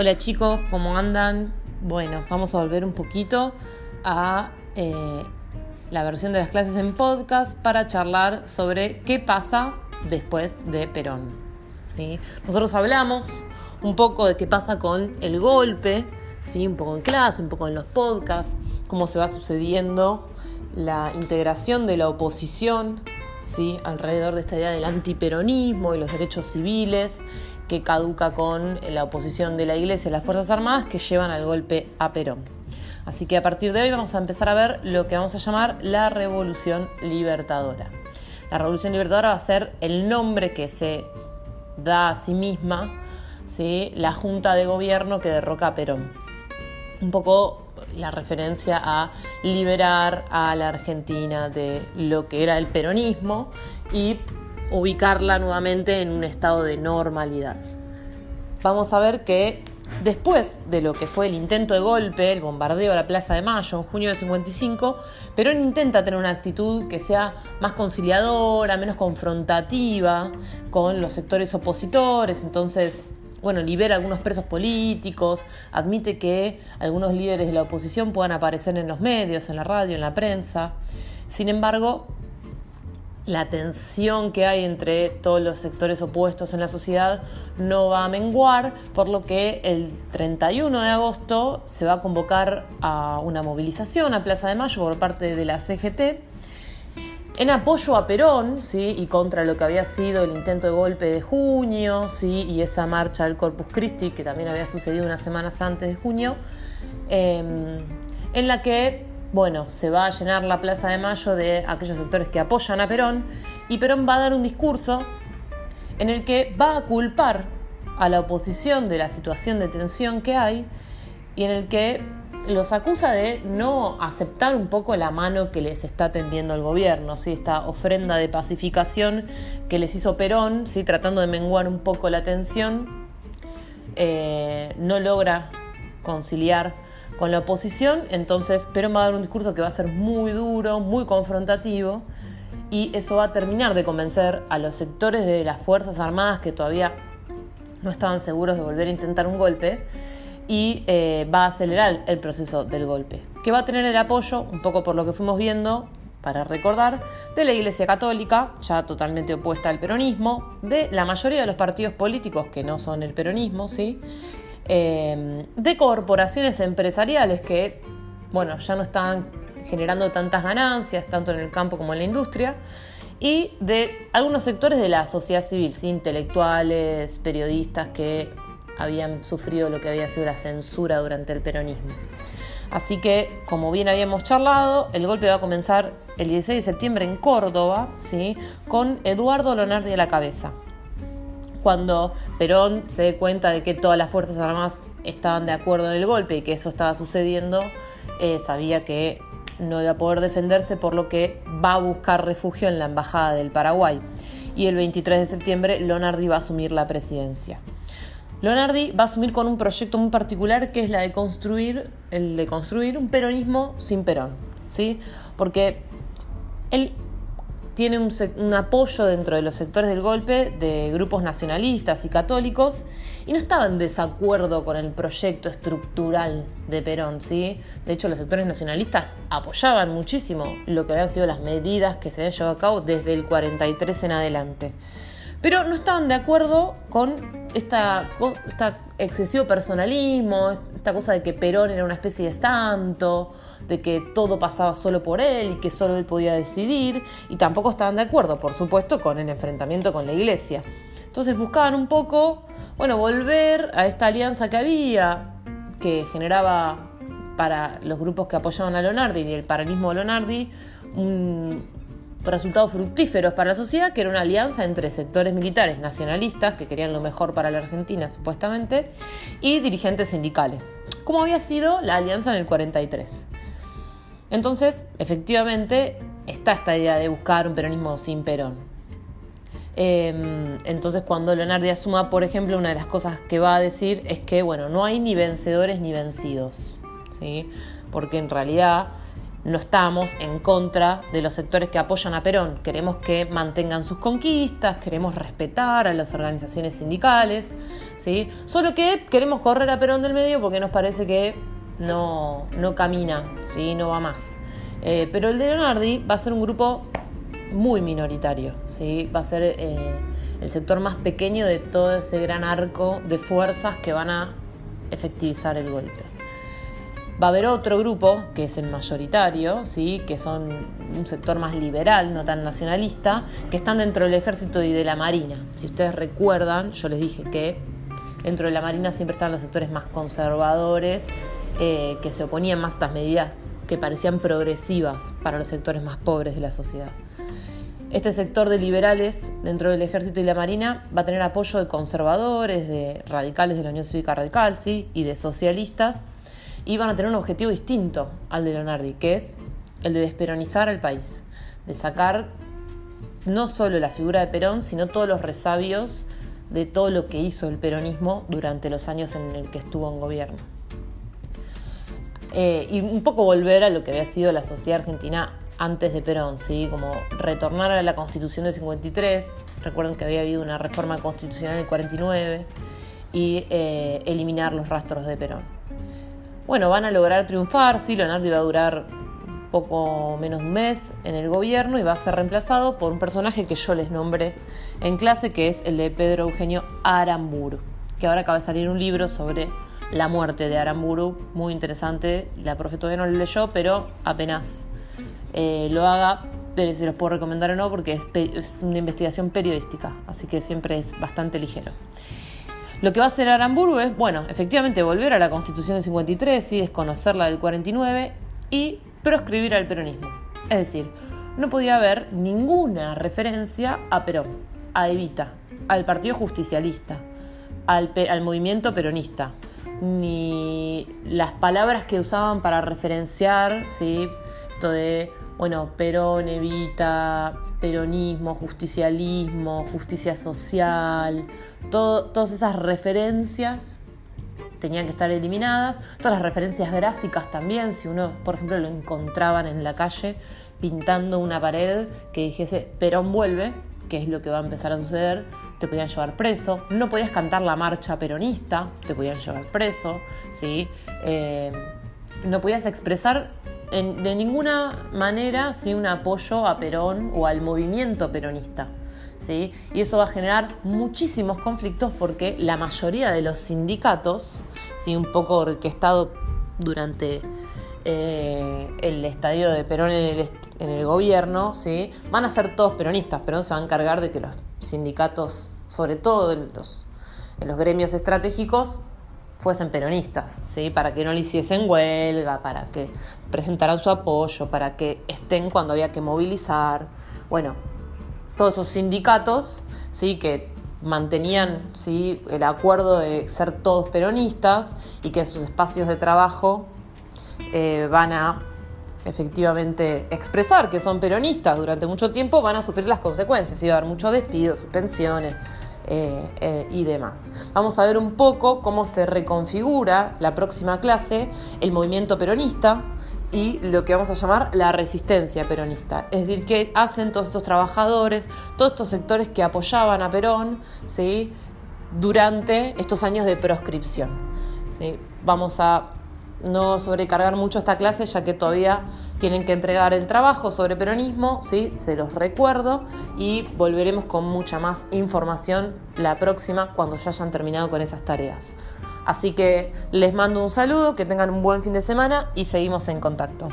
Hola chicos, ¿cómo andan? Bueno, vamos a volver un poquito a eh, la versión de las clases en podcast para charlar sobre qué pasa después de Perón. ¿sí? Nosotros hablamos un poco de qué pasa con el golpe, ¿sí? un poco en clase, un poco en los podcasts, cómo se va sucediendo la integración de la oposición ¿sí? alrededor de esta idea del antiperonismo y los derechos civiles que caduca con la oposición de la Iglesia y las Fuerzas Armadas que llevan al golpe a Perón. Así que a partir de hoy vamos a empezar a ver lo que vamos a llamar la Revolución Libertadora. La Revolución Libertadora va a ser el nombre que se da a sí misma ¿sí? la Junta de Gobierno que derroca a Perón. Un poco la referencia a liberar a la Argentina de lo que era el peronismo y ubicarla nuevamente en un estado de normalidad. Vamos a ver que después de lo que fue el intento de golpe, el bombardeo a la Plaza de Mayo en junio de 55, Perón intenta tener una actitud que sea más conciliadora, menos confrontativa con los sectores opositores, entonces bueno, libera algunos presos políticos, admite que algunos líderes de la oposición puedan aparecer en los medios, en la radio, en la prensa. Sin embargo, la tensión que hay entre todos los sectores opuestos en la sociedad no va a menguar, por lo que el 31 de agosto se va a convocar a una movilización a Plaza de Mayo por parte de la CGT en apoyo a Perón ¿sí? y contra lo que había sido el intento de golpe de junio ¿sí? y esa marcha del Corpus Christi que también había sucedido unas semanas antes de junio, em, en la que bueno, se va a llenar la Plaza de Mayo de aquellos sectores que apoyan a Perón y Perón va a dar un discurso en el que va a culpar a la oposición de la situación de tensión que hay y en el que los acusa de no aceptar un poco la mano que les está tendiendo el gobierno, ¿sí? esta ofrenda de pacificación que les hizo Perón, ¿sí? tratando de menguar un poco la tensión, eh, no logra conciliar con la oposición, entonces Perón va a dar un discurso que va a ser muy duro, muy confrontativo, y eso va a terminar de convencer a los sectores de las Fuerzas Armadas que todavía no estaban seguros de volver a intentar un golpe, y eh, va a acelerar el proceso del golpe, que va a tener el apoyo, un poco por lo que fuimos viendo, para recordar, de la Iglesia Católica, ya totalmente opuesta al peronismo, de la mayoría de los partidos políticos que no son el peronismo, ¿sí? Em, de corporaciones empresariales que, bueno, ya no están generando tantas ganancias, tanto en el campo como en la industria, y de algunos sectores de la sociedad civil, intelectuales, periodistas que habían sufrido lo que había sido la censura durante el peronismo. Así que, como bien habíamos charlado, el golpe va a comenzar el 16 de septiembre en Córdoba, ¿sí? con Eduardo Lonardi a la cabeza cuando Perón se dé cuenta de que todas las Fuerzas Armadas estaban de acuerdo en el golpe y que eso estaba sucediendo, eh, sabía que no iba a poder defenderse, por lo que va a buscar refugio en la Embajada del Paraguay. Y el 23 de septiembre Lonardi va a asumir la presidencia. Lonardi va a asumir con un proyecto muy particular que es la de construir, el de construir un peronismo sin Perón, ¿sí? Porque él tiene un, apoyo dentro de los sectores del golpe de grupos nacionalistas y católicos y no estaba en desacuerdo con el proyecto estructural de Perón, ¿sí? De hecho, los sectores nacionalistas apoyaban muchísimo lo que habían sido las medidas que se habían llevado a cabo desde el 43 en adelante. Pero no estaban de acuerdo con esta, esta excesivo personalismo, esta cosa de que Perón era una especie de santo, de que todo pasaba solo por él y que solo él podía decidir, y tampoco estaban de acuerdo, por supuesto, con el enfrentamiento con la iglesia. Entonces buscaban un poco, bueno, volver a esta alianza que había, que generaba para los grupos que apoyaban a Leonardi y el paranismo de Leonardi, un, resultados fructíferos para la sociedad, que era una alianza entre sectores militares nacionalistas, que querían lo mejor para la Argentina supuestamente, y dirigentes sindicales, como había sido la alianza en el 43. Entonces, efectivamente, está esta idea de buscar un peronismo sin Perón. Em, entonces, cuando Leonardo asuma, por ejemplo, una de las cosas que va a decir es que, bueno, no hay ni vencedores ni vencidos, ¿sí? Porque en realidad no estamos en contra de los sectores que apoyan a Perón. Queremos que mantengan sus conquistas, queremos respetar a las organizaciones sindicales, ¿sí? Solo que queremos correr a Perón del medio porque nos parece que no, no camina, ¿sí? No va más. Eh, pero el de Leonardi va a ser un grupo muy minoritario, ¿sí? Va a ser eh, el sector más pequeño de todo ese gran arco de fuerzas que van a efectivizar el golpe. Va a haber otro grupo, que es el mayoritario, ¿sí? que son un sector más liberal, no tan nacionalista, que están dentro del ejército y de la marina. Si ustedes recuerdan, yo les dije que dentro de la marina siempre están los sectores más conservadores, eh, que se oponían más a estas medidas que parecían progresivas para los sectores más pobres de la sociedad. Este sector de liberales dentro del ejército y la marina va a tener apoyo de conservadores, de radicales de la Unión Cívica Radical, ¿sí? y de socialistas, y van a tener un objetivo distinto al de Leonardi, que es el de desperonizar al país, de sacar no solo la figura de Perón, sino todos los resabios de todo lo que hizo el peronismo durante los años en el que estuvo en gobierno. Eh, y un poco volver a lo que había sido la sociedad argentina antes de Perón, ¿sí? como retornar a la constitución del 53, recuerden que había habido una reforma constitucional del 49, y eh, eliminar los rastros de Perón. Bueno, van a lograr triunfar, sí, Leonardo iba a durar poco menos de un mes en el gobierno y va a ser reemplazado por un personaje que yo les nombré en clase, que es el de Pedro Eugenio Aramburu, que ahora acaba de salir un libro sobre la muerte de Aramburu, muy interesante, la profe todavía no lo leyó, pero apenas eh, lo haga, pero si los puedo recomendar o no, porque es, una investigación periodística, así que siempre es bastante ligero. Lo que va a hacer Aramburu es, bueno, efectivamente volver a la Constitución del 53 y desconocer la del 49 y proscribir al peronismo. Es decir, no podía haber ninguna referencia a Perón, a Evita, al Partido Justicialista, al, al movimiento peronista, ni las palabras que usaban para referenciar, ¿sí? Esto de bueno, Perón evita peronismo, justicialismo, justicia social, todas esas referencias tenían que estar eliminadas, todas las referencias gráficas también, si uno, por ejemplo, lo encontraban en la calle pintando una pared que dijese Perón vuelve, que es lo que va a empezar a suceder, te podían llevar preso, no podías cantar la marcha peronista, te podían llevar preso, ¿sí? Eh, no podías expresar de ninguna manera sin un apoyo a Perón o al movimiento peronista. ¿sí? Y eso va a generar muchísimos conflictos porque la mayoría de los sindicatos, ¿sí? un poco orquestado durante eh, el estadio de Perón en el, en el gobierno, ¿sí? van a ser todos peronistas. Perón se va a encargar de que los sindicatos, sobre todo en los, en los gremios estratégicos, fuesen peronistas, ¿sí? para que no le hiciesen huelga, para que presentaran su apoyo, para que estén cuando había que movilizar. Bueno, todos esos sindicatos ¿sí? que mantenían ¿sí? el acuerdo de ser todos peronistas y que en sus espacios de trabajo eh, van a efectivamente expresar que son peronistas durante mucho tiempo, van a sufrir las consecuencias. Iba a haber muchos despidos, suspensiones, eh, eh, y demás. Vamos a ver un poco cómo se reconfigura la próxima clase el movimiento peronista y lo que vamos a llamar la resistencia peronista. Es decir, qué hacen todos estos trabajadores, todos estos sectores que apoyaban a Perón ¿sí? durante estos años de proscripción. ¿sí? Vamos a no sobrecargar mucho esta clase ya que todavía tienen que entregar el trabajo sobre peronismo, ¿sí? se los recuerdo y volveremos con mucha más información la próxima cuando ya hayan terminado con esas tareas. Así que les mando un saludo, que tengan un buen fin de semana y seguimos en contacto.